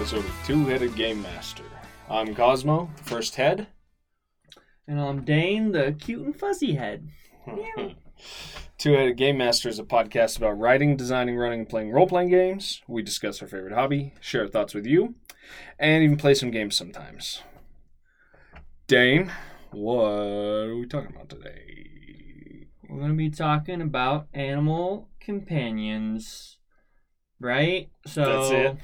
welcome to another episode of Two Headed Game Master. I'm Cosmo, the first head. And I'm Dane, the cute and fuzzy head. Two Headed Game Master is a podcast about writing, designing, running, and playing role playing games. We discuss our favorite hobby, share our thoughts with you, and even play some games sometimes. Dane, what are we talking about today? We're going to be talking about animal companions. Right? So That's it.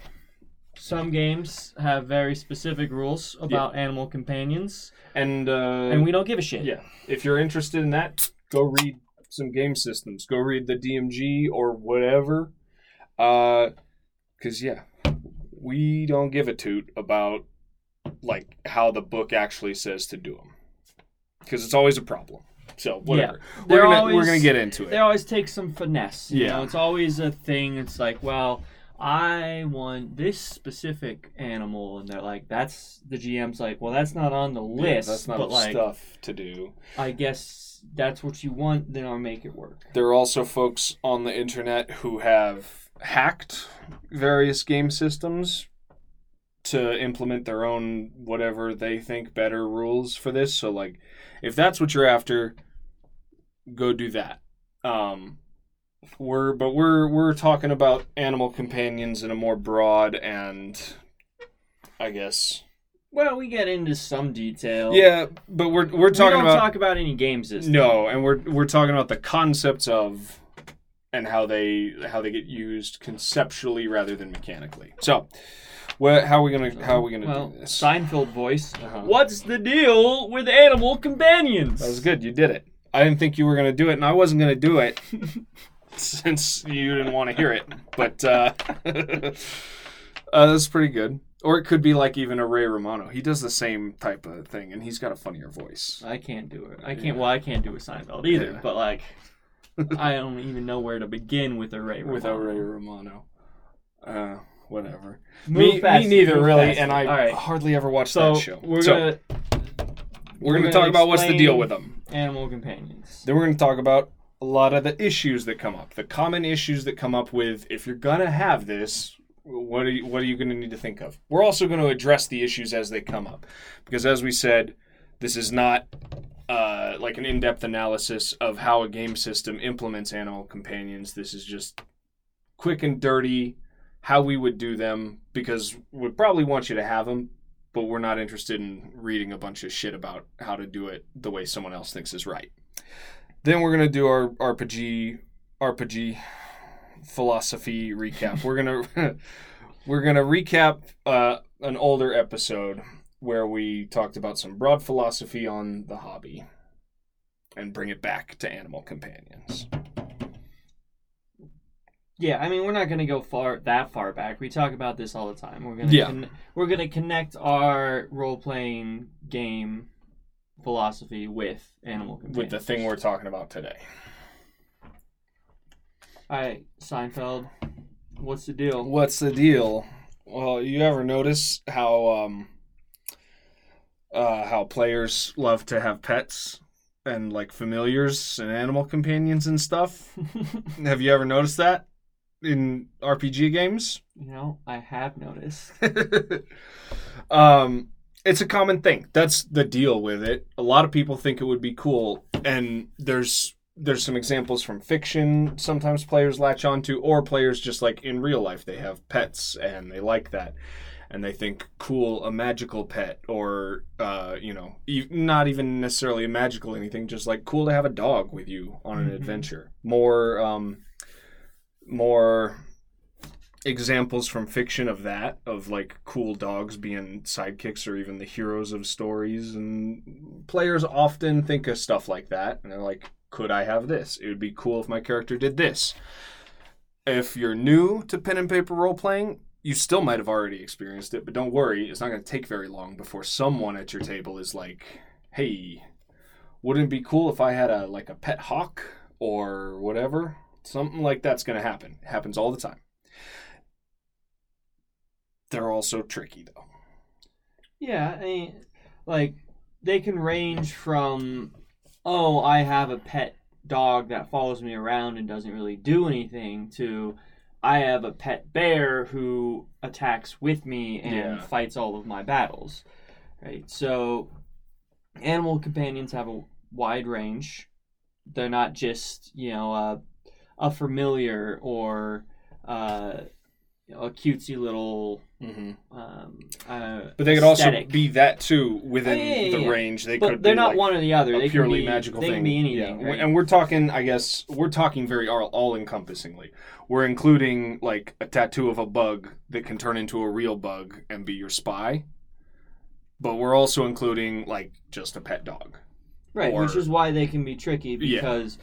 Some games have very specific rules about animal companions, And, uh, and we don't give a shit. Yeah, if you're interested in that, go read some game systems. Go read the DMG or whatever. Uh, cause yeah, we don't give a toot about like how the book actually says to do them, because it's always a problem. So whatever, we're gonna always- we're gonna get into it. They always take some finesse. You Yeah. know, it's always a thing. It's like, well, I want this specific animal, and they're like, that's the GM's like, well, that's not on the Yeah, list. that's not but like, stuff to do. I guess that's what you want. Then I'll make it work. There are also folks on the internet who have hacked various game systems to implement their own whatever they think better rules for this. So like if that's what you're after, go do that. Um we're but we're we're talking about animal companions in a more broad and I guess Well, we get into some detail. Yeah, but we're we're we talking don't about talk about any game system. no, and we're we're talking about the concepts of and how they how they get used conceptually rather than mechanically. So, wha how are we gonna how are we gonna well, do this? Seinfeld voice. Uh-huh. What's the deal with animal companions? That was good. You did it. I didn't think you were gonna do it, and I wasn't gonna do it since you didn't want to hear it. But uh, uh, that's pretty good. Or it could be like even a Ray Romano. He does the same type of thing, and he's got a funnier voice. I can't do it. I can't. Yeah. Well, I can't do a Seinfeld either. Yeah. But like, I don't even know where to begin with a Ray. Without Romano. Ray Romano. Uh, whatever. Move me, faster, me neither, move really, faster. and I All right. hardly ever watch So that show. we're so gonna we're we're gonna gonna talk about what's the deal with them. animal companions. Then we're gonna talk about a lot of the issues that come up, the common issues that come up with if you're gonna have this. What are you, what are you to need to think of? We're also going to address the issues as they come up, because as we said, this is not uh, like an in-depth analysis of how a game system implements animal companions. This is just quick and dirty how we would do them because we'd probably want you to have them, but we're not interested in reading a bunch of shit about how to do it the way someone else thinks is right. Then we're gonna do our RPG RPG philosophy recap. We're gonna we're gonna recap uh, an older episode where we talked about some broad philosophy on the hobby and bring it back to animal companions. Yeah, I mean, we're not gonna go far that far back. We talk about this all the time. We're gonna Yeah. con- we're gonna connect our role playing game philosophy with animal companions. With the thing we're talking about today. All right, Seinfeld. What's the deal? What's the deal? Well, you ever notice how um uh how players love to have pets and like familiars and animal companions and stuff? have you ever noticed that in RPG games? you know, I have noticed. um it's a common thing. That's the deal with it. A lot of people think it would be cool and there's there's some examples from fiction sometimes players latch onto or players just like in real life they have pets and they like that and they think cool a magical pet or uh, you know e- not even necessarily a magical anything just like cool to have a dog with you on an Mhm. adventure more um, more examples from fiction of that of like cool dogs being sidekicks or even the heroes of stories and players often think of stuff like that and they're like could i have this? It would be cool if my character did this. If you're new to pen and paper role playing you still might have already experienced it but don't worry it's not going to take very long before someone at your table is like hey wouldn't it be cool if i had a like a pet hawk or whatever? Something like that's going to happen. It happens all the time they're also tricky though Yeah, I mean, like they can range from, oh, I have a pet dog that follows me around and doesn't really do anything, to, I have a pet bear who attacks with me and Yeah. fights all of my battles. Right? So animal companions have a wide range. They're not just, you know, a, a familiar or uh, a cutesy little hmm um, uh, But they could also be that too within Oh, yeah, yeah, the yeah. range. They but could they're be not like one or the other. a They purely be, magical they thing. can be anything. Yeah. right? And we're talking, I guess, we're talking very all, all encompassingly. We're including like a tattoo of a bug that can turn into a real bug and be your spy. But we're also including like just a pet dog. Right, or- which is why they can be tricky because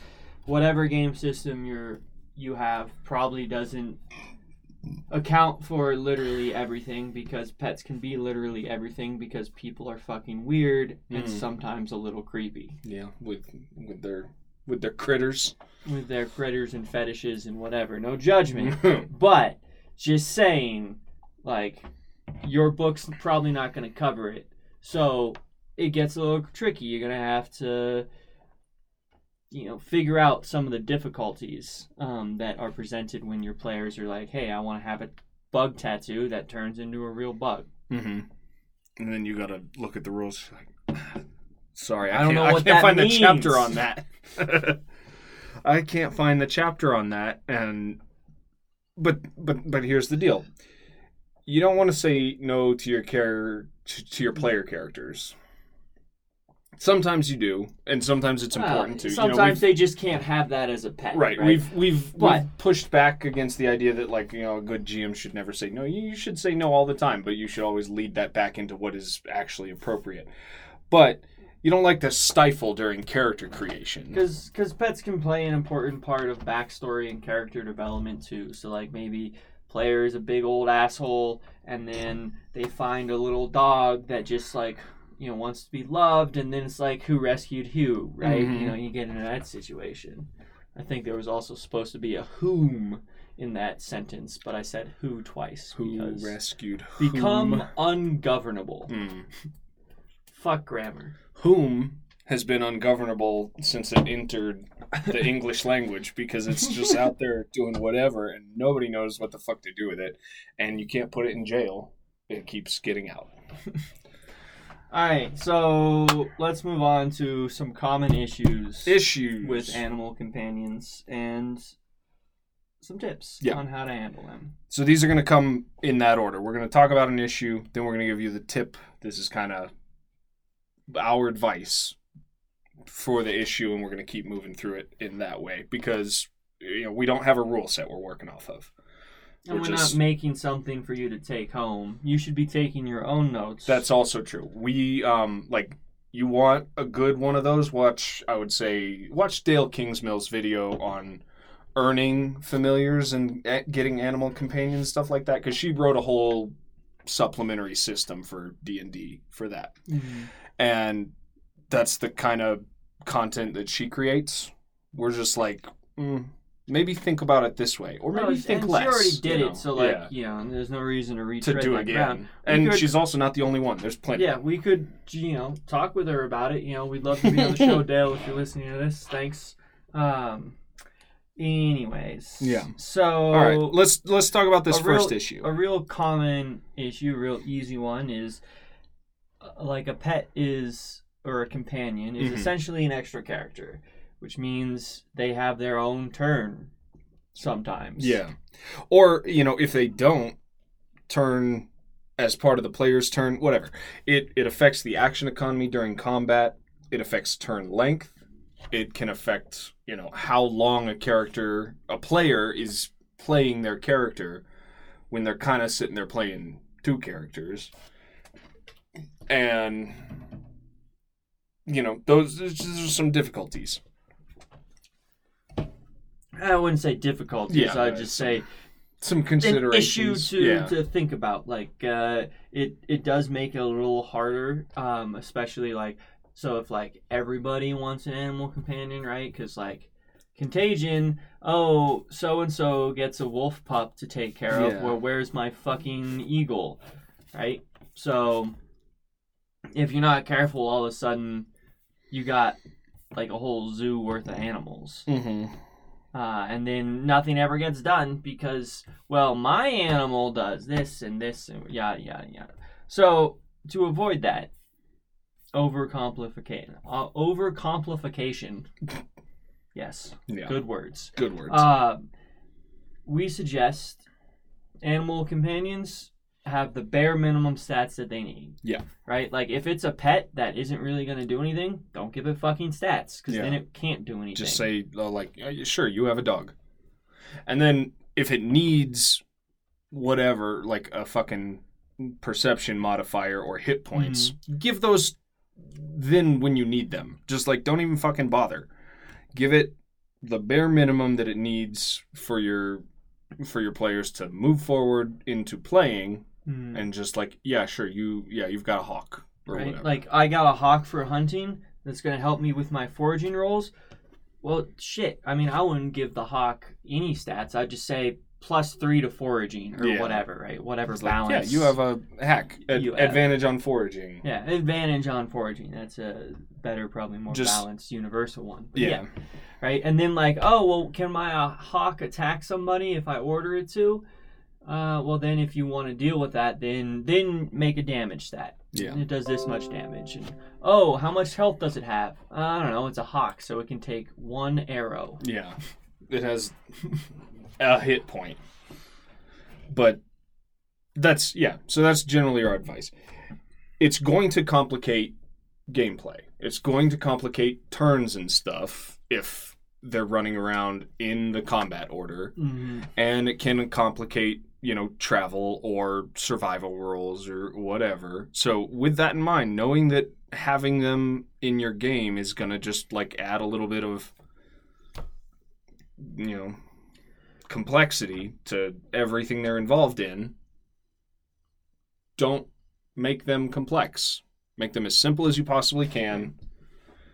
whatever game system you're you have probably doesn't account for literally everything because pets can be literally everything because people are fucking weird and Mm. sometimes a little creepy Yeah, with with their with their critters. with their critters and fetishes and whatever. No judgment, but just saying like your book's probably not going to cover it. So it gets a little tricky. You're going to have to you know figure out some of the difficulties um, that are presented when your players are like hey i want to have a bug tattoo that turns into a real bug hmm And then you got to look at the rules. Like, sorry, I, I don't can't, know I what can't that find means." the chapter on that. I can't find the chapter on that, and but but but here's the deal: you don't want to say no to your char- to, to your player characters. Sometimes you do, and sometimes it's Well, important to. You know, sometimes they just can't have that as a pet Right. We've we've But- we've pushed back against the idea that like you know a good GM should never say no. You, you should say no all the time, but you should always lead that back into what is actually appropriate. But you don't like to stifle during character creation. because because pets can play an important part of backstory and character development too so like maybe player is a big old asshole and then they find a little dog that just like you know wants to be loved and then it's like who rescued who right Mhm. you know you get into that situation i think there was also supposed to be a whom in that sentence but i said who twice Who because rescued become ungovernable Hmm. fuck grammar Whom has been ungovernable since it entered the English language because it's just out there doing whatever and nobody knows what the fuck to do with it, and you can't put it in jail. It keeps getting out. All right, so let's move on to some common issues Issues with animal companions and some tips Yeah. on how to handle them. So these are going to come in that order. We're going to talk about an issue, then we're going to give you the tip. This is kind of our advice for the issue, and we're going to keep moving through it in that way because you know we don't have a rule set we're working off of. And We're we're just- not making something for you to take home. You should be taking your own notes. That's also true. We um like you want a good one of those. Watch I would say watch Dael Kingsmill's video on earning familiars and getting animal companions stuff like that because she wrote a whole supplementary system for D and D for that. Mhm. and that's the kind of content that she creates. We're just like, mm, maybe think about it this way, or maybe Well, think and less. She already did you know? it, so like Yeah. you know, there's no reason to to retread do that again. ground. And could- she's also not the only one. There's plenty. Yeah, we could, you know, talk with her about it. You know, we'd love to be on the show, Dael, if you're listening to this. Thanks. Um, anyways. Yeah. So. All right, let's let's talk about this first real- issue. A real common issue, real easy one is uh, like a pet is or a companion is Mhm. essentially an extra character, which means they have their own turn sometimes. Yeah, or you know, if they don't turn as part of the player's turn, whatever, it it affects the action economy during combat. It affects turn length. It can affect you know how long a character, a player is playing their character when they're kind of sitting there playing two characters, and you know those are some difficulties. I wouldn't say difficulties. Yeah, I'd uh, just say Some considerations an issue to, yeah. to think about. Like uh, it it does make it a little harder, um, especially like so if like everybody wants an animal companion, right? Because like contagion, oh so and so gets a wolf pup to take care of. Yeah. Well, where's my fucking eagle, right? So if you're not careful, all of a sudden you got like a whole zoo worth of animals. Mm-hmm. Uh, and then nothing ever gets done because, well, my animal does this and this and yada yada yada. So to avoid that, overcomplication, uh, overcomplication. yes, Yeah. good words. Good words. Uh, we suggest animal companions have the bare minimum stats that they need. Yeah. Right? Like if it's a pet that isn't really going to do anything, don't give it fucking stats because then it can't do anything. Just say uh, like, uh, sure, you have a dog, and then if it needs whatever, like a fucking perception modifier or hit points, Mm-hmm. give those then when you need them. Just like don't even fucking bother. Give it the bare minimum that it needs for your for your players to move forward into playing Hmm. and just like yeah sure you yeah you've got a hawk or right? whatever Like I got a hawk for hunting that's going to help me with my foraging rolls. Well, shit. I mean, I wouldn't give the hawk any stats. I'd just say plus three to foraging or Yeah. whatever, right? Whatever It's like, balance. yeah you have a hack ad- advantage on foraging Yeah, advantage on foraging. That's a better, probably more Just- balanced, universal one. But yeah. right. And then like, oh well, can my uh, hawk attack somebody if I order it to? Uh, well, then if you want to deal with that, then then make a damage stat. Yeah. It does this much damage. And, oh, how much health does it have? I don't know. It's a hawk, so it can take one arrow. Yeah, it has a hit point, but that's yeah. So that's generally our advice. It's going to complicate gameplay. It's going to complicate turns and stuff if they're running around in the combat order, Mm-hmm. and it can complicate you know travel or survival rolls or whatever. So with that in mind, knowing that having them in your game is going to just like add a little bit of you know complexity to everything they're involved in don't make them complex make them as simple as you possibly can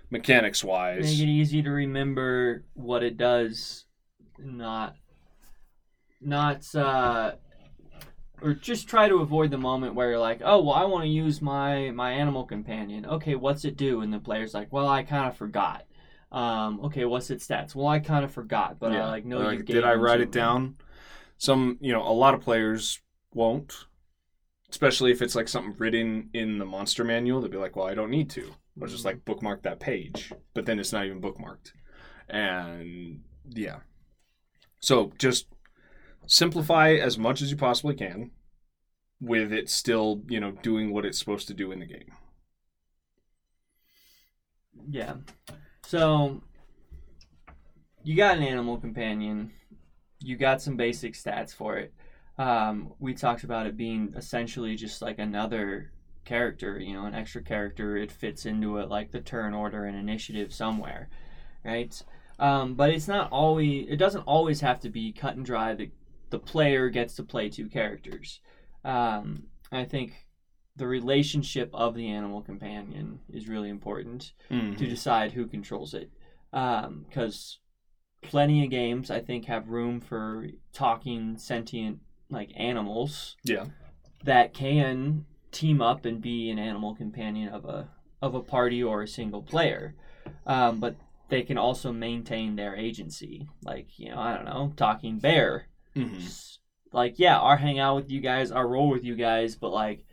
mechanics wise. Make it easy to remember what it does, not not uh or just try to avoid the moment where you're like, oh well, I want to use my my animal companion. Okay, what's it do? And the player's like, well, I kind of forgot. Um, okay, what's its stats? Well, I kind of forgot, but I like know Like, you. did i write it down some you know a lot of players won't especially if it's like something written in the monster manual they'll be like well i don't need to i'll just like bookmark that page but then it's not even bookmarked and yeah so just simplify as much as you possibly can with it still you know doing what it's supposed to do in the game Yeah. So you got an animal companion. You got some basic stats for it. Um, we talked about it being essentially just like another character, you know, an extra character. It fits into it like the turn order and initiative somewhere, right? Um, but it's not always. It doesn't always have to be cut and dry. The the player gets to play two characters. Um, I think the relationship of the animal companion is really important Mm-hmm. to decide who controls it. Because plenty of games, I think, have room for talking sentient like animals yeah that can team up and be an animal companion of a of a party or a single player. Um, but they can also maintain their agency. Like you know, I don't know, talking bear. Mhm. Like yeah, I'll hang out with you guys, I'll roll with you guys, but like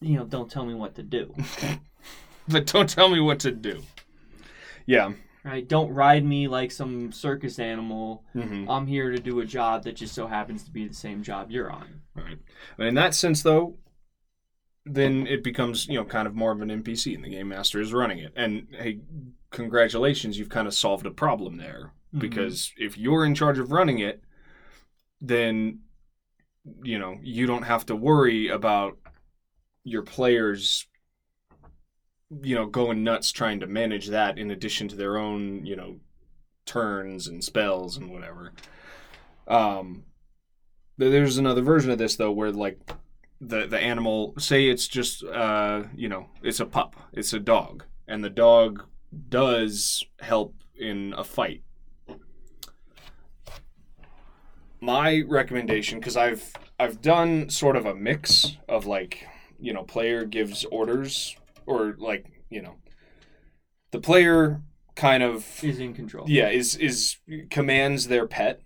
you know, don't tell me what to do. but don't tell me what to do yeah Right? Don't ride me like some circus animal. hmm I'm here to do a job that just so happens to be the same job you're on. Right. And in that sense, though, then it becomes you know kind of more of an NPC, and the game master is running it. And hey, congratulations, you've kind of solved a problem there because if you're in charge of running it, then you know you don't have to worry about your players you know going nuts trying to manage that in addition to their own you know turns and spells and whatever. Um there's another version of this though where like the the animal say it's just uh you know it's a pup it's a dog and the dog does help in a fight my recommendation because i've i've done sort of a mix of like you know player gives orders or like you know the player kind of is in control. yeah is is commands their pet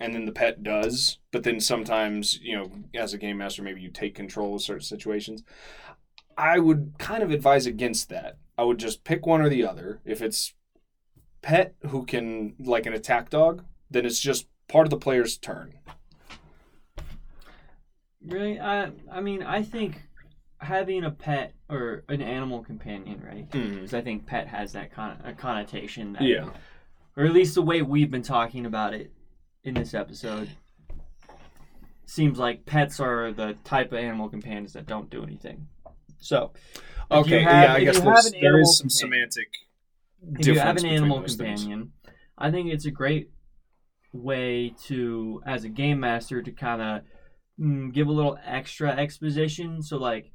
and then the pet does but then sometimes you know as a game master maybe you take control of certain situations. I would kind of advise against that. I would just pick one or the other. If it's pet who can like an attack dog then it's just part of the player's turn Really, I I mean, I think having a pet or an animal companion, right? mm. Because I think pet has that con- a connotation. That, yeah Or at least the way we've been talking about it in this episode seems like pets are the type of animal companions that don't do anything. So, okay have- yeah i guess there's, an animal some companion- semantic if you have an animal things. companion, I think it's a great way to, as a game master, to kind of mm, give a little extra exposition. So, like,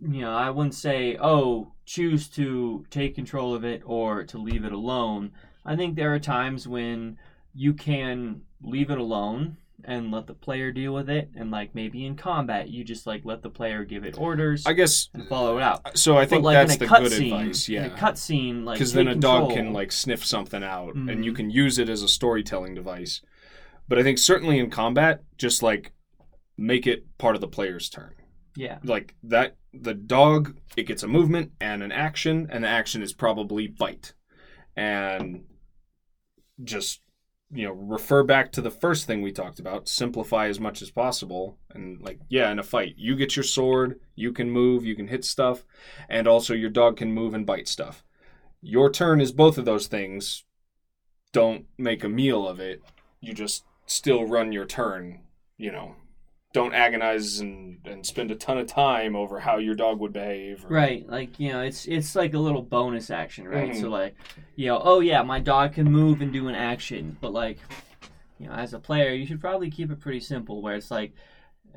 you know, I wouldn't say, oh, choose to take control of it or to leave it alone. I think there are times when you can leave it alone and let the player deal with it. And like maybe in combat you just like let the player give it orders i guess and follow it out. so i think but like that's the good cutscene, advice yeah in a cutscene, like because then a take dog can like sniff something out and you Mhm. can use it as a storytelling device. But i think certainly in combat just like make it part of the player's turn. Yeah, like that the dog it gets a movement and an action and the action is probably bite. And just you know refer back to the first thing we talked about simplify as much as possible and like yeah in a fight you get your sword you can move you can hit stuff and also your dog can move and bite stuff. Your turn is both of those things. Don't make a meal of it. You just still run your turn you know don't agonize and, and spend a ton of time over how your dog would behave or- right. Like you know, it's it's like a little bonus action, right? Mhm. So like, you know, oh yeah, my dog can move and do an action, but like, you know, as a player, you should probably keep it pretty simple, where it's like,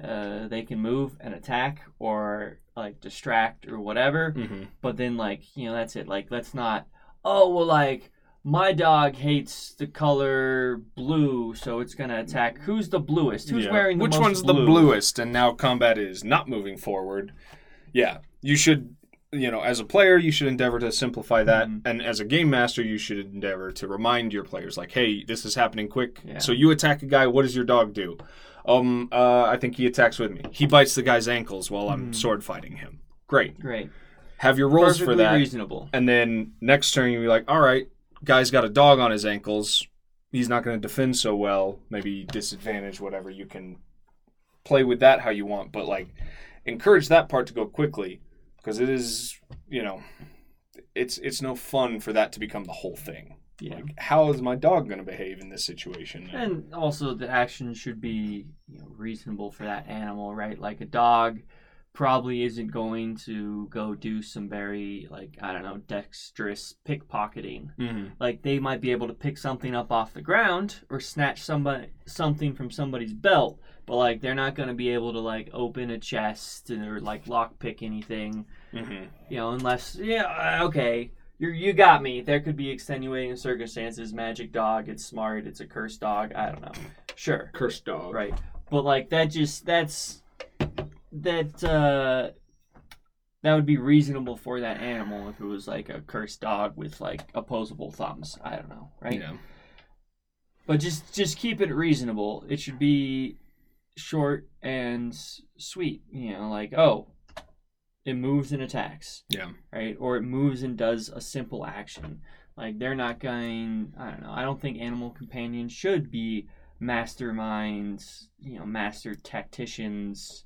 uh, they can move and attack or like distract or whatever, Mhm. but then like you know that's it. Like let's not. Oh well, like my dog hates the color blue, so it's gonna attack. Who's the bluest? Who's Yeah. wearing the blue? which most one's blue? the bluest and now combat is not moving forward yeah you should you know as a player you should endeavor to simplify that Mhm. and as a game master you should endeavor to remind your players like hey this is happening quick Yeah. so you attack a guy what does your dog do um uh, i think he attacks with me he bites the guy's ankles while i'm Mhm. sword fighting him great Great. have your rules Perfectly for that reasonable. and then next turn you'll be like, all right, guy's got a dog on his ankles. He's not going to defend so well. Maybe disadvantage, whatever. You can play with that how you want, but like encourage that part to go quickly because it is, you know, it's it's no fun for that to become the whole thing. Yeah. Like, how is my dog going to behave in this situation? And also, the action should be you know, reasonable for that animal, right? Like a dog probably isn't going to go do some very, like, I don't know, dexterous pickpocketing. Mhm. Like, they might be able to pick something up off the ground or snatch somebody something from somebody's belt, but, like, they're not going to be able to, like, open a chest or, like, lockpick anything, Mhm. you know, unless, yeah, uh, okay. You're, you got me. There could be extenuating circumstances. Magic dog, it's smart, it's a cursed dog. I don't know. Sure. Cursed dog. Right. But like that just that's that uh that would be reasonable for that animal if it was like a cursed dog with like opposable thumbs. I don't know, right? Yeah. But just just keep it reasonable. It should be short and sweet, you know, like oh, it moves and attacks, Yeah. right? Or it moves and does a simple action. Like they're not going I don't know. I don't think animal companions should be masterminds, you know, master tacticians.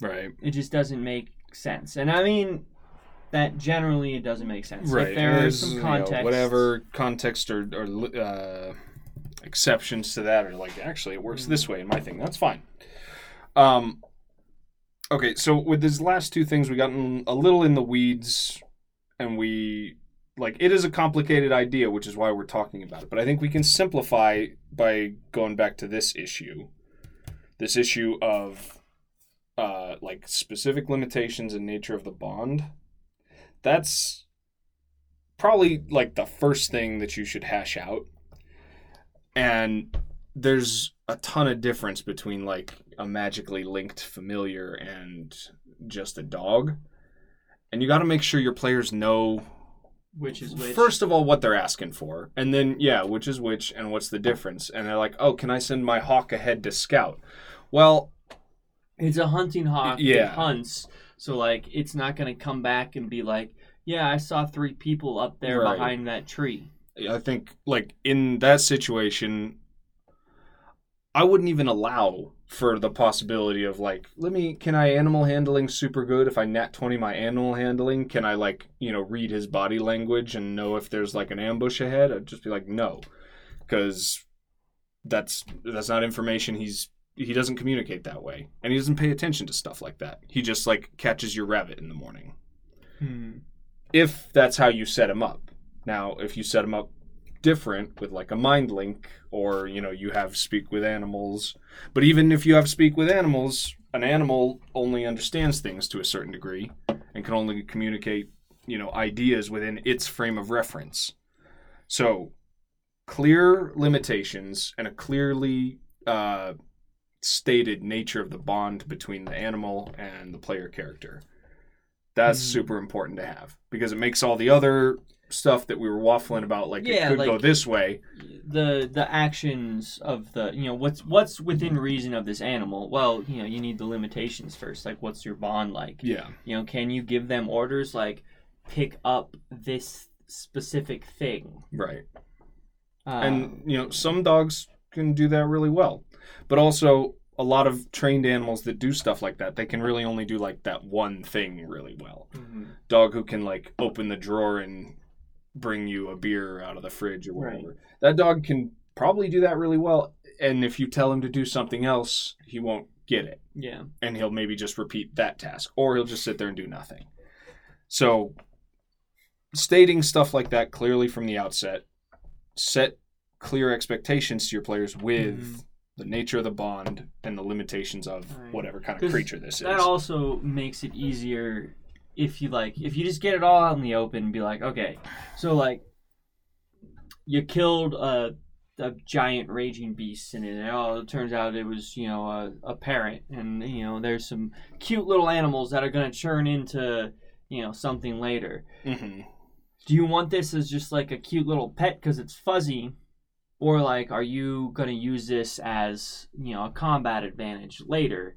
Right. It just doesn't make sense. And I mean that generally it doesn't make sense. Right. If There's, some you know, context whatever context or, or uh, exceptions to that, or like actually it works this way in my thing. That's fine. Um. Okay, so with these last two things, we got in, a little in the weeds, and we like it is a complicated idea, which is why we're talking about it. But I think we can simplify by going back to this issue, this issue of uh, like specific limitations and nature of the bond. That's probably like the first thing that you should hash out. And there's a ton of difference between like a magically linked familiar and just a dog. And you got to make sure your players know which is which. First of all, what they're asking for, and then yeah, which is which, and what's the difference? And they're like, oh, can I send my hawk ahead to scout? Well, it's a hunting hawk Yeah. that hunts, so like it's not gonna come back and be like, yeah, I saw three people up there Right. behind that tree. I think like in that situation, I wouldn't even allow for the possibility of like, let me, can I animal handling super good? If I nat twenty my animal handling, can I like you know read his body language and know if there's like an ambush ahead? I'd just be like, no, because that's that's not information he's he doesn't communicate that way, and he doesn't pay attention to stuff like that. He just like catches your rabbit in the morning Hmm. if that's how you set him up. Now, if you set him up different with like a mind link or you know you have speak with animals, but even if you have speak with animals, an animal only understands things to a certain degree and can only communicate, you know, ideas within its frame of reference. So, clear limitations and a clearly uh, stated nature of the bond between the animal and the player character. That's Mhm. super important to have because it makes all the other stuff that we were waffling about like Yeah, it could go this way. the the actions of the you know what's what's within reason of this animal well you know you need the limitations first like what's your bond like Yeah. you know can you give them orders like pick up this specific thing Right. um, and you know some dogs can do that really well but also a lot of trained animals that do stuff like that they can really only do like that one thing really well mhm. dog who can like open the drawer and bring you a beer out of the fridge or Right. whatever that dog can probably do that really well and if you tell him to do something else he won't get it yeah and he'll maybe just repeat that task or he'll just sit there and do nothing so stating stuff like that clearly from the outset set clear expectations to your players with Mhm. The nature of the bond and the limitations of Right. whatever kind of creature this that is. That also makes it easier if you like if you just get it all out in the open and be like okay so like you killed a, a giant raging beast and it, all it turns out it was you know a, a parrot and you know there's some cute little animals that are going to churn into you know something later. Hmm do you want this as just like a cute little pet because it's fuzzy or like are you going to use this as you know a combat advantage later?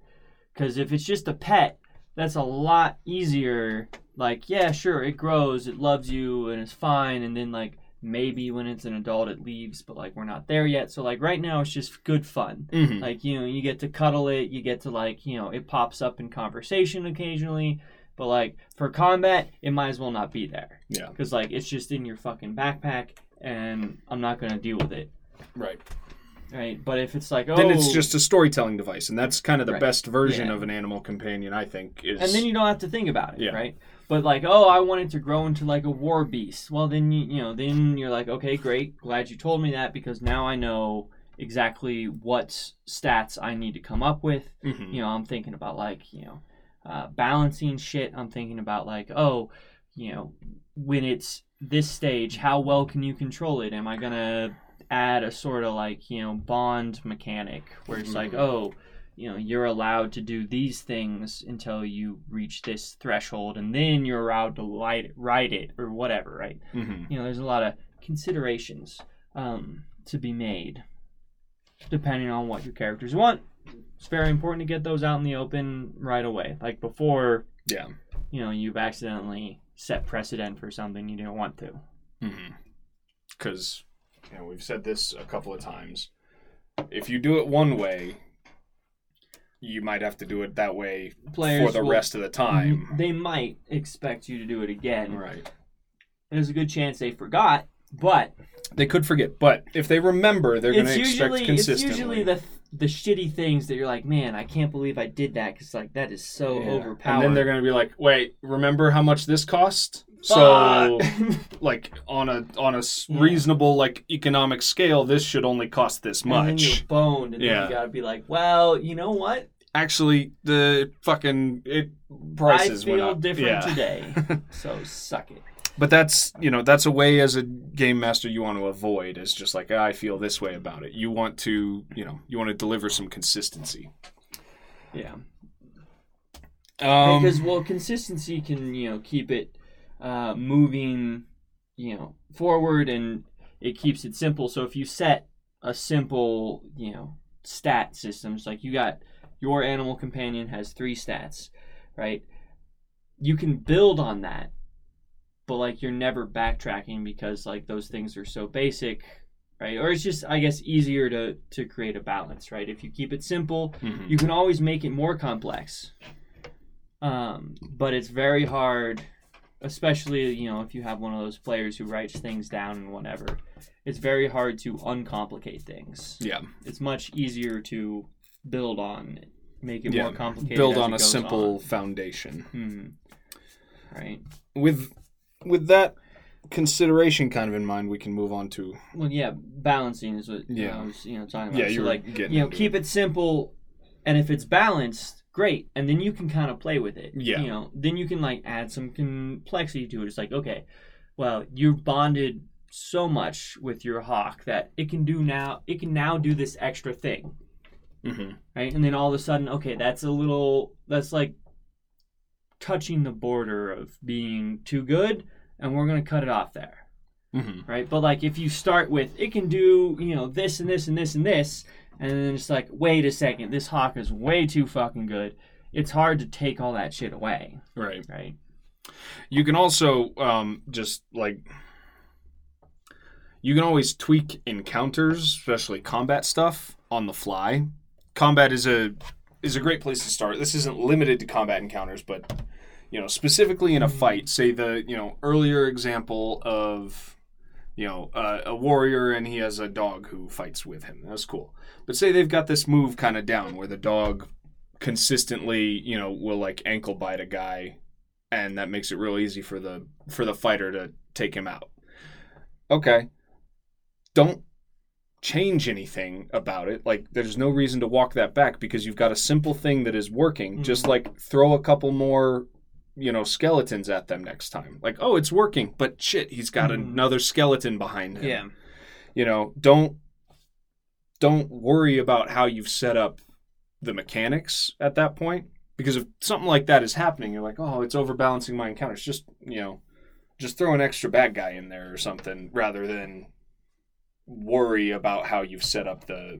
Because if it's just a pet that's a lot easier. Like yeah sure it grows it loves you and it's fine and then like maybe when it's an adult it leaves but like we're not there yet. So like right now it's just good fun. Hmm like you know you get to cuddle it you get to like you know it pops up in conversation occasionally but like for combat it might as well not be there. Yeah. Because like it's just in your fucking backpack and i'm not gonna deal with it right right but if it's like oh then it's just a storytelling device and that's kind of the Right. best version Yeah. of an animal companion i think is and then you don't have to think about it Yeah. right but like oh i want it to grow into like a war beast well then you you know then you're like okay great glad you told me that because now i know exactly what stats i need to come up with Mhm. you know i'm thinking about like you know uh, balancing shit i'm thinking about like oh you know when it's this stage how well can you control it am i gonna add a sort of like you know bond mechanic where it's like Mhm. oh you know you're allowed to do these things until you reach this threshold and then you're allowed to light it, ride it or whatever right Mhm. you know there's a lot of considerations um, to be made depending on what your characters want it's very important to get those out in the open right away like before yeah you know you've accidentally set precedent for something you didn't want to. Mm-hmm. Because you know we've said this a couple of times. If you do it one way you might have to do it that way players for the will- rest of the time. they might expect you to do it again. Right. There's a good chance they forgot but they could forget but if they remember they're going to expect usually it's consistently. usually the the shitty things that you're like man i can't believe i did that because like that is so Yeah. overpowered and then they're going to be like wait remember how much this cost so like on a on a Yeah. reasonable like economic scale this should only cost this much. And then you're boned, and then you gotta be like, well, you know what? actually the fucking it prices I went feel up. different yeah. today, so suck it. But that's you know that's a way as a game master you want to avoid is just like "Ah, I feel this way about it. You want to you know you want to deliver some consistency. Yeah, Um, because well, consistency can you know keep it uh, moving, you know forward and it keeps it simple. So if you set a simple you know stat systems like you got your animal companion has three stats, right? You can build on that, but like you're never backtracking because like those things are so basic, right? Or it's just I guess easier to to create a balance, right? If you keep it simple, Mhm. you can always make it more complex. Um, but it's very hard, especially you know if you have one of those players who writes things down and whatever. It's very hard to uncomplicate things. Yeah. It's much easier to build on, make it Yeah. more complicated. Build on a simple on. foundation. Hmm. Right. With with that consideration kind of in mind, we can move on to Well, yeah, balancing is what Yeah. I was you know talking about. yeah. so You like getting you know keep it simple, and if it's balanced, great, and then you can kind of play with it. Yeah. You know, then you can like add some complexity to it. It's like okay, well you bonded so much with your hawk that it can do now. It can now do this extra thing. Mhm. right? And then all of a sudden, okay, that's a little that's like touching the border of being too good, and we're gonna cut it off there, Mhm. right? But like if you start with it can do you know this and this and this and this, and then it's like wait a second, this hawk is way too fucking good. It's hard to take all that shit away, Right. right? You can also um, just like you can always tweak encounters, especially combat stuff, on the fly. Combat is a is a great place to start. This isn't limited to combat encounters, but you know, specifically in a fight, say the you know earlier example of you know uh, a warrior and he has a dog who fights with him. That's cool. But say they've got this move kind of down where the dog consistently you know will like ankle bite a guy and that makes it real easy for the for the fighter to take him out. Okay. Don't change anything about it. Like there's no reason to walk that back because you've got a simple thing that is working. Just Mhm. like throw a couple more you know skeletons at them next time. Like, "Oh, it's working." But shit, he's got Mhm. another skeleton behind him. Yeah. You know, don't don't worry about how you've set up the mechanics at that point because if something like that is happening you're like oh it's overbalancing my encounters just you know just throw an extra bad guy in there or something rather than worry about how you've set up the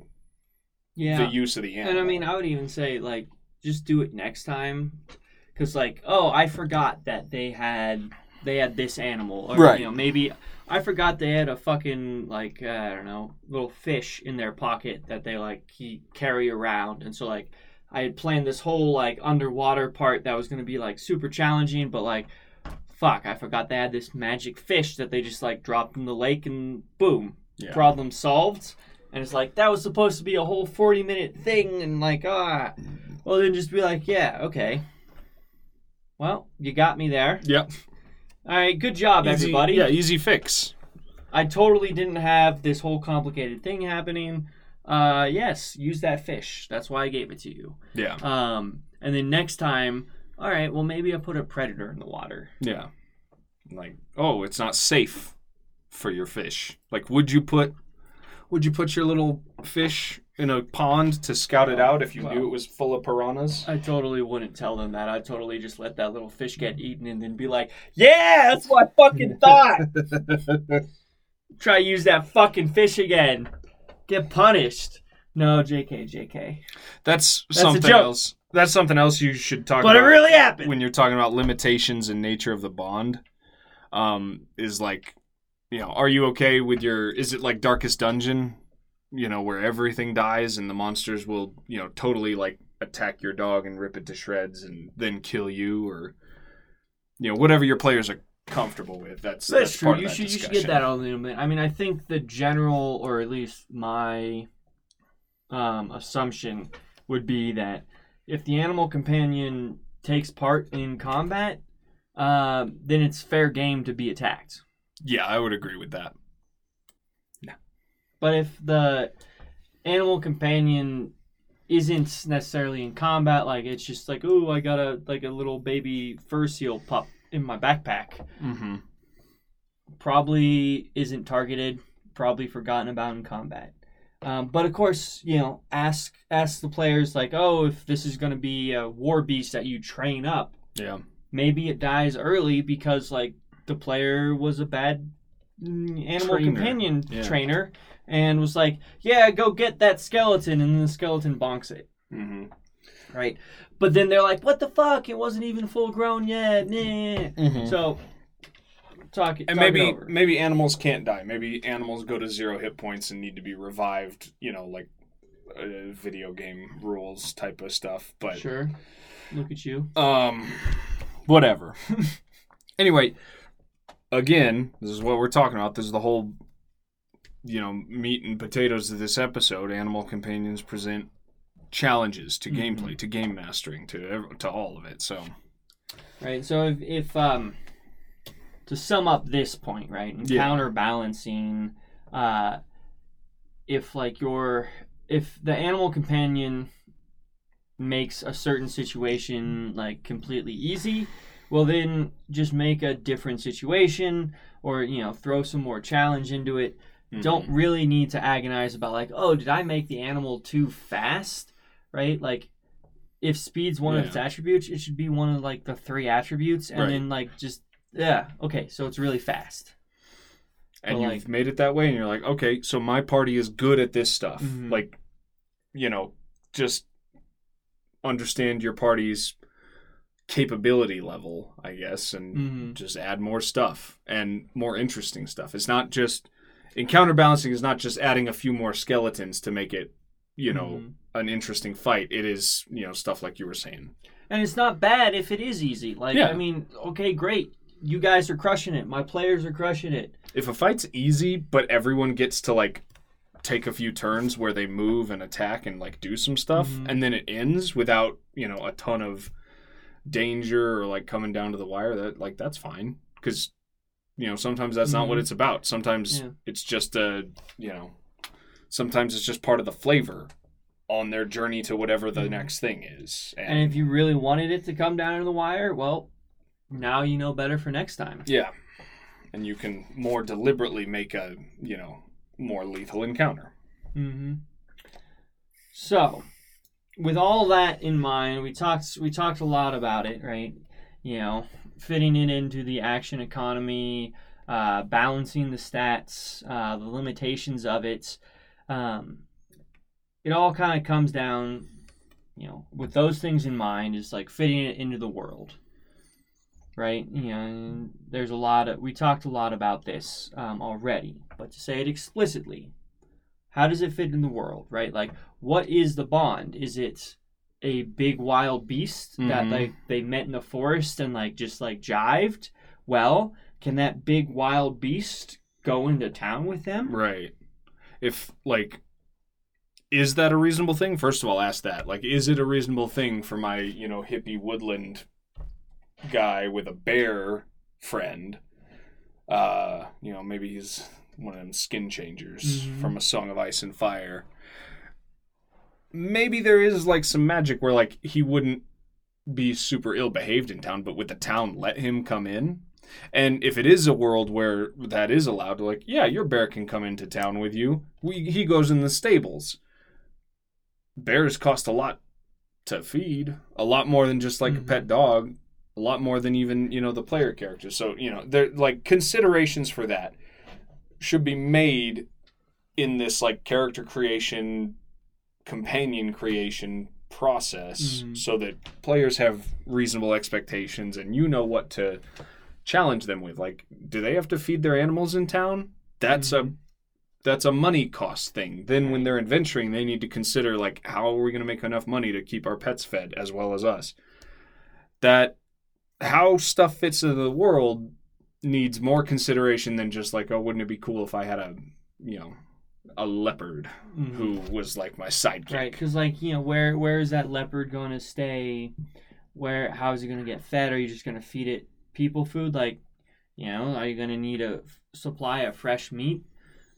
Yeah. the use of the animal And I mean, I would even say like just do it next time, because like, oh, I forgot that they had they had this animal, or Right. you know, maybe I forgot they had a fucking like uh, I don't know little fish in their pocket that they like carry around, and so like I had planned this whole like underwater part that was gonna be like super challenging, but like. Fuck! I forgot they had this magic fish that they just like dropped in the lake and boom, yeah. problem solved. And it's like that was supposed to be a whole forty minute thing, and like ah, well then just be like, yeah, okay. Well, you got me there. Yep. All right, good job, Easy- everybody. yeah easy fix I totally didn't have this whole complicated thing happening. Uh, yes, use that fish. That's why I gave it to you. yeah Um, and then next time, all right, well maybe I put a predator in the water. yeah like oh it's not safe for your fish like would you put would you put your little fish in a pond to scout it out if you Well- knew it was full of piranhas I totally wouldn't tell them that. I'd totally just let that little fish get eaten and then be like, yeah, that's what I fucking thought. Try use that fucking fish again. Get punished. No, JK, JK. That's, a something else. That's something else you should talk But it about really happened. when you're talking about limitations and nature of the bond. Um, is like, you know, are you okay with your? Is it like Darkest Dungeon? You know, where everything dies and the monsters will, you know, totally like attack your dog and rip it to shreds and then kill you, or you know, whatever your players are comfortable with. That's That's, that's, true. You that should you should get that on the. I mean, I think the general, or at least my um, assumption, would be that if the animal companion takes part in combat, um, then it's fair game to be attacked. Yeah, I would agree with that. Yeah. But if the animal companion isn't necessarily in combat, like it's just like, oh, I got a like a little baby fur seal pup in my backpack, Mm-hmm. probably isn't targeted, probably forgotten about in combat. Um, but of course, you know, ask ask the players like, oh, if this is going to be a war beast that you train up, Yeah. maybe it dies early because like the player was a bad mm, animal Trainer. companion Yeah. trainer and was like, "Yeah, go get that skeleton," and then the skeleton bonks it. hmm Right, but then they're like, "What the fuck? It wasn't even full grown yet." Nah. So talk it. And talk maybe over. maybe animals can't die. Maybe animals go to zero hit points and need to be revived. You know, like uh, video game rules type of stuff. But sure. Look at you. um, whatever. anyway, again, this is what we're talking about. This is the whole, you know, meat and potatoes of this episode. Animal companions present challenges to Mhm. gameplay, to game mastering, to to all of it. So Right. So if, if um to sum up this point, right, and Yeah. counterbalancing, uh, if like your if the animal companion makes a certain situation like completely easy, well then just make a different situation or you know throw some more challenge into it. Don't mhm. really need to agonize about like, oh, did I make the animal too fast? Right? Like if speed's one of its attributes, it should be one of like the three attributes and Right. then like just yeah, okay, so it's really fast. and But, you've like- made it that way and you're like okay so my party is good at this stuff Mhm. like you know just understand your party's capability level i guess and Mhm. just add more stuff and more interesting stuff it's not just in counterbalancing is not just adding a few more skeletons to make it you know Mhm. an interesting fight it is you know stuff like you were saying And it's not bad if it is easy. Like Yeah. I mean, okay, great. You guys are crushing it. My players are crushing it. if a fight's easy but everyone gets to like take a few turns where they move and attack and like do some stuff Mhm. and then it ends without you know a ton of danger or like coming down to the wire that like that's fine because you know sometimes that's not what Mhm. it's about sometimes Yeah. it's just a you know sometimes it's just part of the flavor on their journey to whatever the Mhm. next thing is and, And if you really wanted it to come down to the wire, well, now you know better for next time. yeah and you can more deliberately make a you know more lethal encounter Mm-hmm. So, with all that in mind, we talked we talked a lot about it, right? You know, fitting it into the action economy, uh, balancing the stats, uh, the limitations of it. Um, it all kind of comes down, you know, with those things in mind, is like fitting it into the world, right? You know, there's a lot of we talked a lot about this um, already, but to say it explicitly, how does it fit in the world right like what is the bond is it a big wild beast that Mhm. they they met in the forest and like just like jived well can that big wild beast go into town with them Right. If like is that a reasonable thing? First of all, ask that. Like is it a reasonable thing for my, you know, hippie woodland guy with a bear friend? Uh, you know, maybe he's one of them skin changers Mhm. from a Song of Ice and Fire. Maybe there is like some magic where like he wouldn't be super ill behaved in town, but would the town let him come in? And if it is a world where that is allowed, like, yeah, your bear can come into town with you. We, he goes in the stables. Bears cost a lot to feed, a lot more than just like a Mhm. pet dog, a lot more than even you know the player characters. So you know, there like considerations for that should be made in this like character creation, companion creation process, Mhm. so that players have reasonable expectations and you know what to challenge them with. Like, do they have to feed their animals in town? That's a Mhm. that's a money cost thing. Then when they're adventuring, they need to consider like how are we going to make enough money to keep our pets fed as well as us. That how stuff fits into the world needs more consideration than just like oh wouldn't it be cool if I had a you know a leopard Mhm. who was like my sidekick. right because like you know where where is that leopard going to stay where how is it going to get fed are you just going to feed it people food like you know are you going to need a f- supply of fresh meat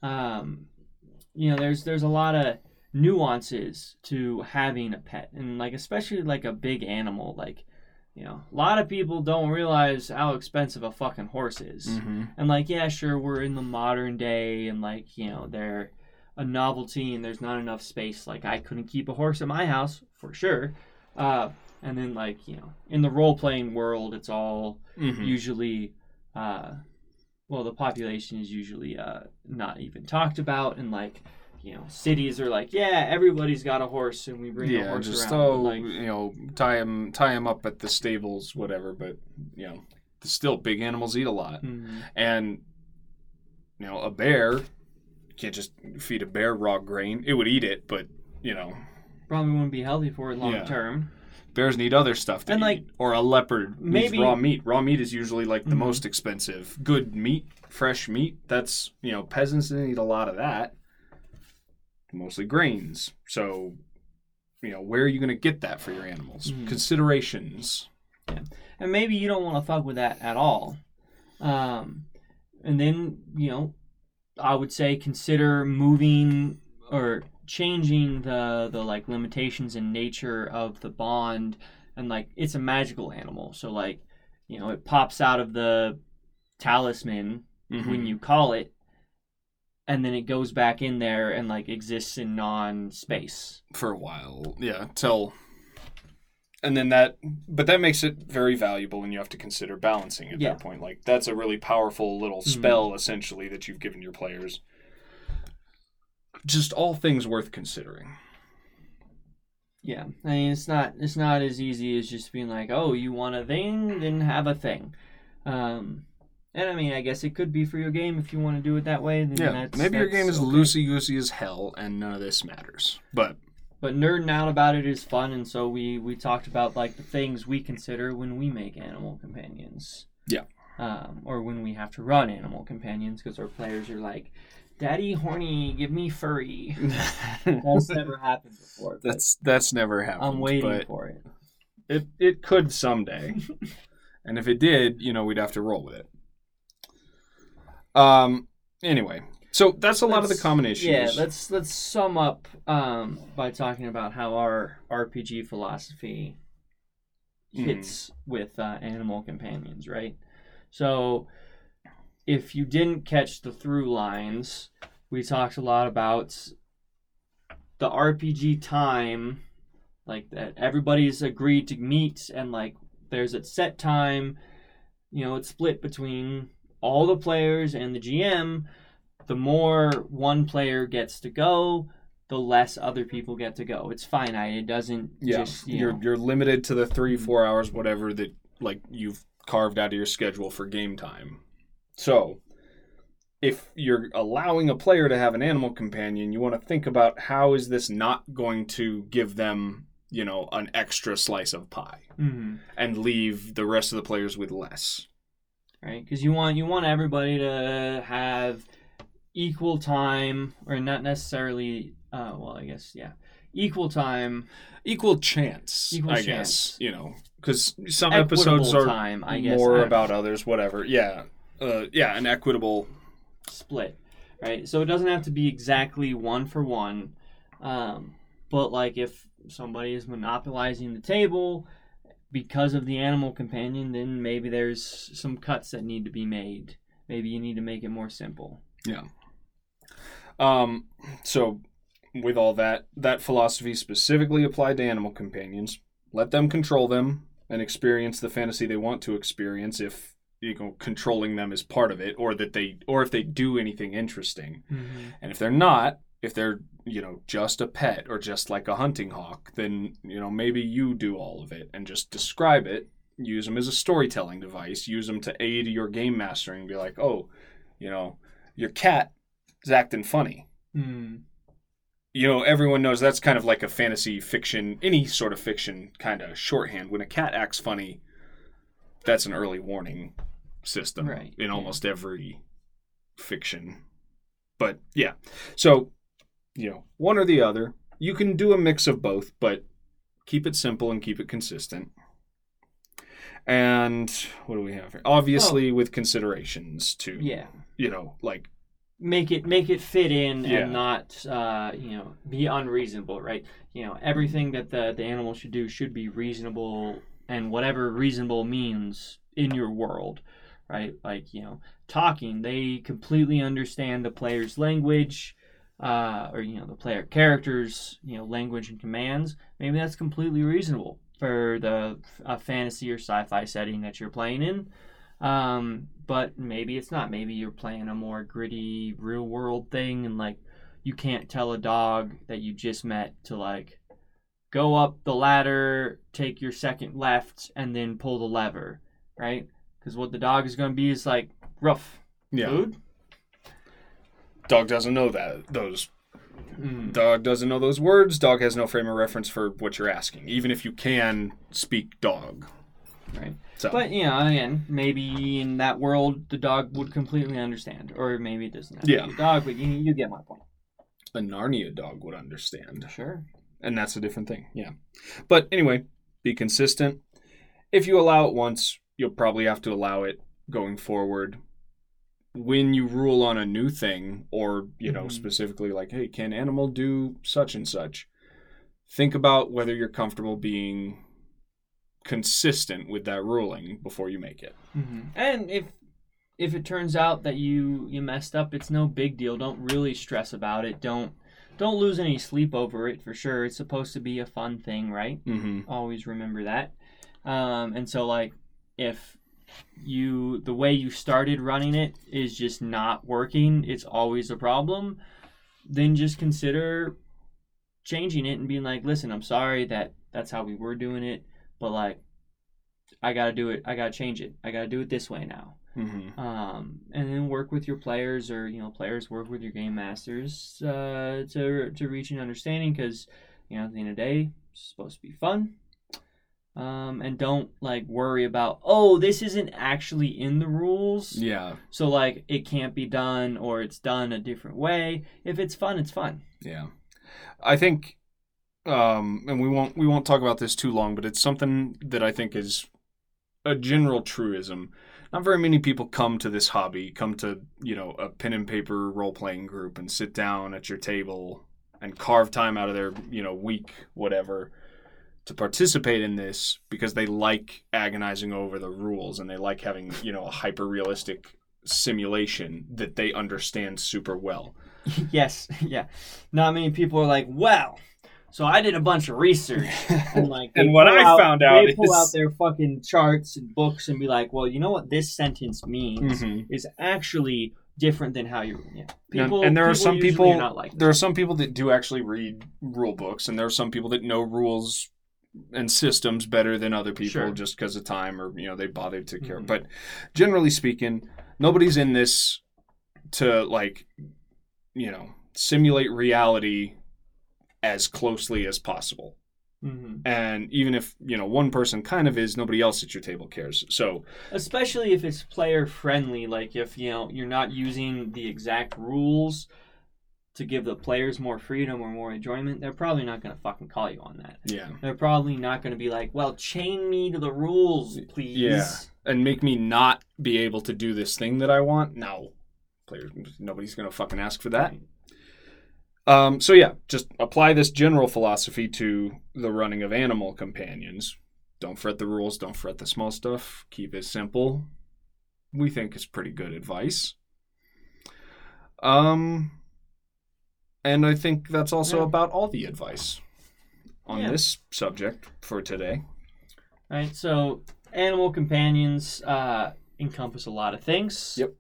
um you know there's there's a lot of nuances to having a pet and like especially like a big animal like you know a lot of people don't realize how expensive a fucking horse is Mm-hmm. and like, yeah, sure, we're in the modern day, and like, you know, they're a novelty, and there's not enough space. Like, I couldn't keep a horse at my house for sure. Uh, and then like, you know, in the role playing world, it's all Mm-hmm. usually uh, well, the population is usually uh, not even talked about, and like you know, cities are like, yeah, everybody's got a horse, and we bring a yeah, horse just around. oh, but, like, you know, tie him tie him up at the stables, whatever. But you know, still big animals eat a lot, mhm. and you know, a bear you can't just feed a bear raw grain. It would eat it, but you know, probably wouldn't be healthy for it long Yeah. term. bears need other stuff to And, eat. like, or a leopard maybe- needs raw meat. Raw meat is usually like the Mhm. most expensive. Good meat, fresh meat. That's you know, peasants didn't eat a lot of that. Mostly grains. So, you know, where are you going to get that for your animals? Mhm. Considerations. and maybe you don't want to fuck with that at all. Um, and then you know, I would say consider moving or changing the the like limitations and nature of the bond, and like it's a magical animal, so like you know it pops out of the talisman when you call it. And then it goes back in there and like exists in non-space. for a while, yeah, till and then that but that makes it very valuable and you have to consider balancing at Yeah. that point. Like that's a really powerful little Mhm. spell essentially that you've given your players. Just all things worth considering. Yeah, I mean it's not it's not as easy as just being like, oh, you want a thing, then have a thing. Um, and I mean, I guess it could be for your game if you want to do it that way. Then Yeah, that's, maybe your game is okay. loosey goosey as hell, and none of this matters. But But nerding out about it is fun, and so we we talked about like the things we consider when we make animal companions. Yeah. Um, or when we have to run animal companions because our players are like, "Daddy, horny, give me furry." That's never happened before. that's that's never happened. I'm waiting for it. it it could someday, and if it did, you know, we'd have to roll with it. Um. Anyway, so that's a lot of the Let's- common issues. Yeah, let's let's sum up um, by talking about how our RPG philosophy Mhm. hits with uh, animal companions, right? So, if you didn't catch the through lines, we talked a lot about the RPG time, like that everybody's agreed to meet, and like there's a set time. You know, it's split between all the players and the GM. The more one player gets to go, the less other people get to go. It's finite. It doesn't Yeah, just you you're know, you're limited to the three four hours whatever that like you've carved out of your schedule for game time. So, if you're allowing a player to have an animal companion, you want to think about how is this not going to give them you know an extra slice of pie Mhm. and leave the rest of the players with less. Right? Because you want you want everybody to have equal time, or not necessarily. Uh, well, I guess yeah, equal time, Equal chance, Equal I chance. guess you know because some equitable episodes are time. I guess more about others, whatever. Yeah, uh, yeah, an equitable. split, right? So it doesn't have to be exactly one for one, um, but like if somebody is monopolizing the table because of the animal companion, then maybe there's some cuts that need to be made. Maybe you need to make it more simple. Yeah. Um, so with all that, that philosophy specifically applied to animal companions. Let them control them and experience the fantasy they want to experience if you know controlling them is part of it or that they or if they do anything interesting. And if they're not, if they're, you know, just a pet or just like a hunting hawk, then, you know, maybe you do all of it and just describe it, use them as a storytelling device, use them to aid your game mastering, be like, "Oh, you know, your cat is acting funny." Hmm. you know, everyone knows that's kind of like a fantasy fiction, any sort of fiction kind of shorthand. When a cat acts funny, that's an early warning system Right, in yeah. almost every fiction. But yeah, so, you know, one or the other. You can do a mix of both, but keep it simple and keep it consistent. And what do we have here? Obviously, with considerations to, Yeah. you know, like make it make it fit in Yeah. and not uh, you know be unreasonable right you know everything that the the animal should do should be reasonable and whatever reasonable means in your world right like you know talking they completely understand the player's language uh, or you know the player characters you know language and commands maybe that's completely reasonable for the a fantasy or sci-fi setting that you're playing in Um, but maybe it's not. Maybe you're playing a more gritty, real world thing, and like you can't tell a dog that you just met to like go up the ladder, take your second left, and then pull the lever, right? Because what the dog is going to be is like rough Yeah. food. Dog doesn't know that those. Mm. Dog doesn't know those words. Dog has no frame of reference for what you're asking, even if you can speak dog. Right. So, But you know, again, maybe in that world the dog would completely understand, or maybe it doesn't have to Yeah. be a dog. But you, you get my point. a Narnia dog would understand. Sure. and that's a different thing. Yeah. But anyway, be consistent. If you allow it once, you'll probably have to allow it going forward. When you rule on a new thing, or, you know, Mhm. specifically like, hey, can animal do such and such? Think about whether you're comfortable being consistent with that ruling before you make it. hmm And if if it turns out that you you messed up, it's no big deal. Don't really stress about it. Don't don't lose any sleep over it for sure. It's supposed to be a fun thing, right? Mm-hmm. Always remember that. Um, and so like if you the way you started running it is just not working, it's always a problem. Then just consider changing it and being like, listen, I'm sorry that that's how we were doing it, but like I gotta do it. I gotta change it. I gotta do it this way now. Mm-hmm. Um, and then work with your players, or you know, players work with your game masters uh, to to reach an understanding. Because you know, at the end of the day, it's supposed to be fun. Um, and don't like worry about oh, this isn't actually in the rules, Yeah. so like it can't be done or it's done a different way. If it's fun, it's fun. Yeah, I think, um, and we won't we won't talk about this too long, but it's something that I think is a general truism. Not very many people come to this hobby, come to you know a pen and paper role playing group, and sit down at your table and carve time out of their you know week whatever to participate in this because they like agonizing over the rules and they like having you know a hyper realistic simulation that they understand super well. yes, yeah. Not many people are like, well, so I did a bunch of research and like, And what I out- found out they pull is- out their fucking charts and books and be like, well, you know what this sentence means Mhm. is actually different than how you. Yeah, And- people. and there are some people- are not like there are some people that do actually read rule books and there are some people that know rules and systems better than other people Sure. just because of time or you know they bothered to care Mhm. but generally speaking nobody's in this to like you know simulate reality as closely as possible hmm and even if you know one person kind of is nobody else at your table cares so especially if it's player friendly. Like if you know you're not using the exact rules to give the players more freedom or more enjoyment, they're probably not going to fucking call you on that. yeah They're probably not going to be like, well, chain me to the rules, please. Yeah. and make me not be able to do this thing that I want. No, players, nobody's gonna fucking ask for that. Um, so yeah, just apply this general philosophy to the running of animal companions. Don't fret the rules. Don't fret the small stuff. Keep it simple. We think is pretty good advice. Um, and I think that's also Yeah. about all the advice on Yeah. this subject for today. Right. So animal companions uh, encompass a lot of things. Yep.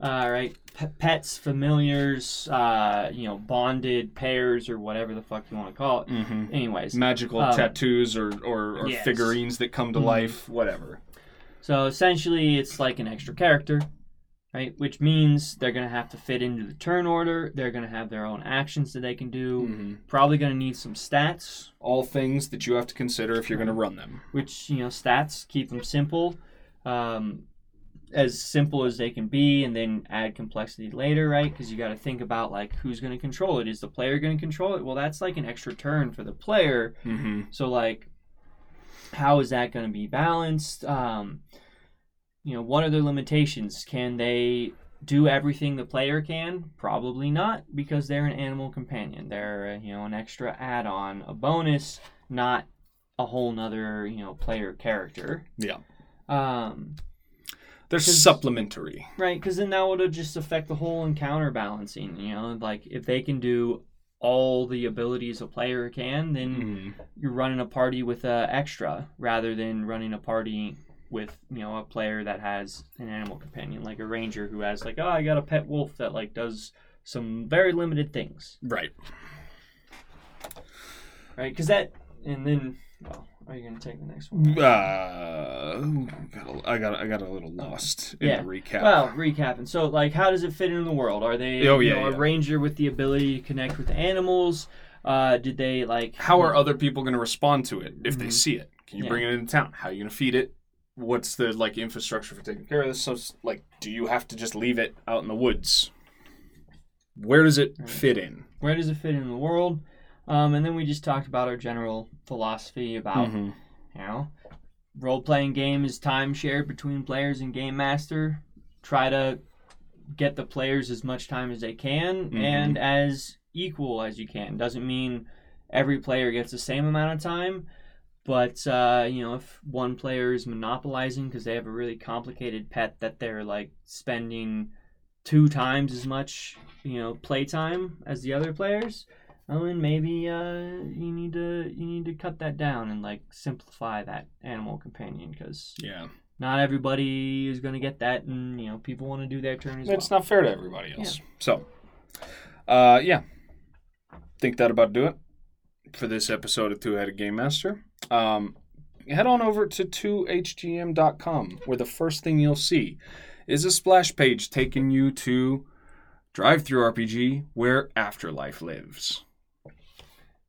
Uh, right. P- pets, familiars, uh, you know, bonded pairs or whatever the fuck you want to call it. Mm-hmm. Anyways, magical Um, tattoos or, or, or yes. figurines that come to Mhm. life, whatever. so essentially it's like an extra character, right? Which means they're gonna have to fit into the turn order. They're gonna have their own actions that they can do. Probably gonna need some stats, All things that you have to consider if you're going to run them. which you know stats keep them simple um, as simple as they can be and then add complexity later right because you got to think about like who's going to control it is the player going to control it well that's like an extra turn for the player Mm-hmm. so like how is that going to be balanced um, you know what are their limitations can they do everything the player can probably not because they're an animal companion they're uh, you know an extra add-on a bonus not a whole nother you know player character Yeah. um, they're supplementary. right because then that would just affect the whole encounter balancing you know like if they can do all the abilities a player can then Mm-hmm. you're running a party with a extra rather than running a party with you know a player that has an animal companion, like a ranger who has like, oh, I got a pet wolf that like does some very limited things, Right. right? Because that, and then, well, are you gonna take the next one? Uh, got a, I got I got a little lost in Yeah. the recap. Well, recapping. So, like, how does it fit in the world? Are they Oh, you yeah, know, yeah. a ranger with the ability to connect with animals? Uh, did they like? how are other people going to respond to it if they Mhm. see it? Can you Yeah. bring it into town? How are you going to feed it? What's the like infrastructure for taking care of this? So, like, do you have to just leave it out in the woods? Where does it Right. fit in? where does it fit in the world? Um, and then we just talked about our general philosophy about Mhm. you know, role playing game is time shared between players and game master. Try to get the players as much time as they can Mhm. and as equal as you can. Doesn't mean every player gets the same amount of time, but uh, you know, if one player is monopolizing because they have a really complicated pet that they're like spending two times as much, you know, playtime as the other players, well, then maybe uh, you need to you need to cut that down and like simplify that animal companion because Yeah, not everybody is going to get that, and you know people want to do their turn as it's well. not fair to everybody else. So, uh, yeah, think that about do it for this episode of Two Headed Game Master. Um, head on over to 2hgm.com where the first thing you'll see is a splash page taking you to Drive Through RPG where Afterlife lives.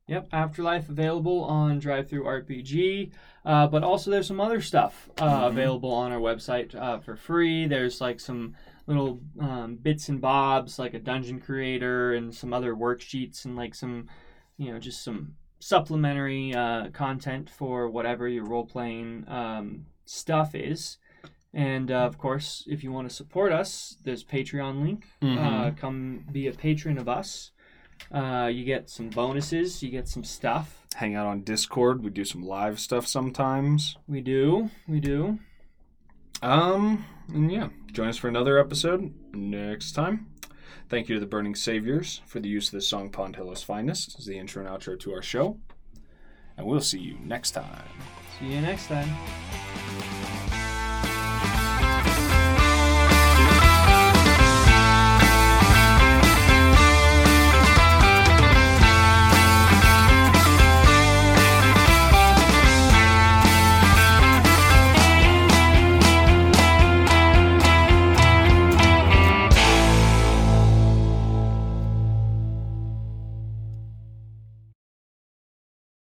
Yep, Afterlife available on DriveThruRPG, uh, but also there's some other stuff uh, Mhm. available on our website uh, for free. There's like some little um, bits and bobs, like a dungeon creator and some other worksheets and like some, you know, just some supplementary uh, content for whatever your role playing um, stuff is. And uh, of course, if you want to support us, there's Patreon link. Uh, come be a patron of us. Uh, you get some bonuses. You get some stuff. Hang out on Discord. We do some live stuff sometimes. We do. We do. Um, and yeah, join us for another episode next time. Thank you to the Burning Saviours for the use of the song Pond Finest as the intro and outro to our show. And we'll see you next time. See you next time.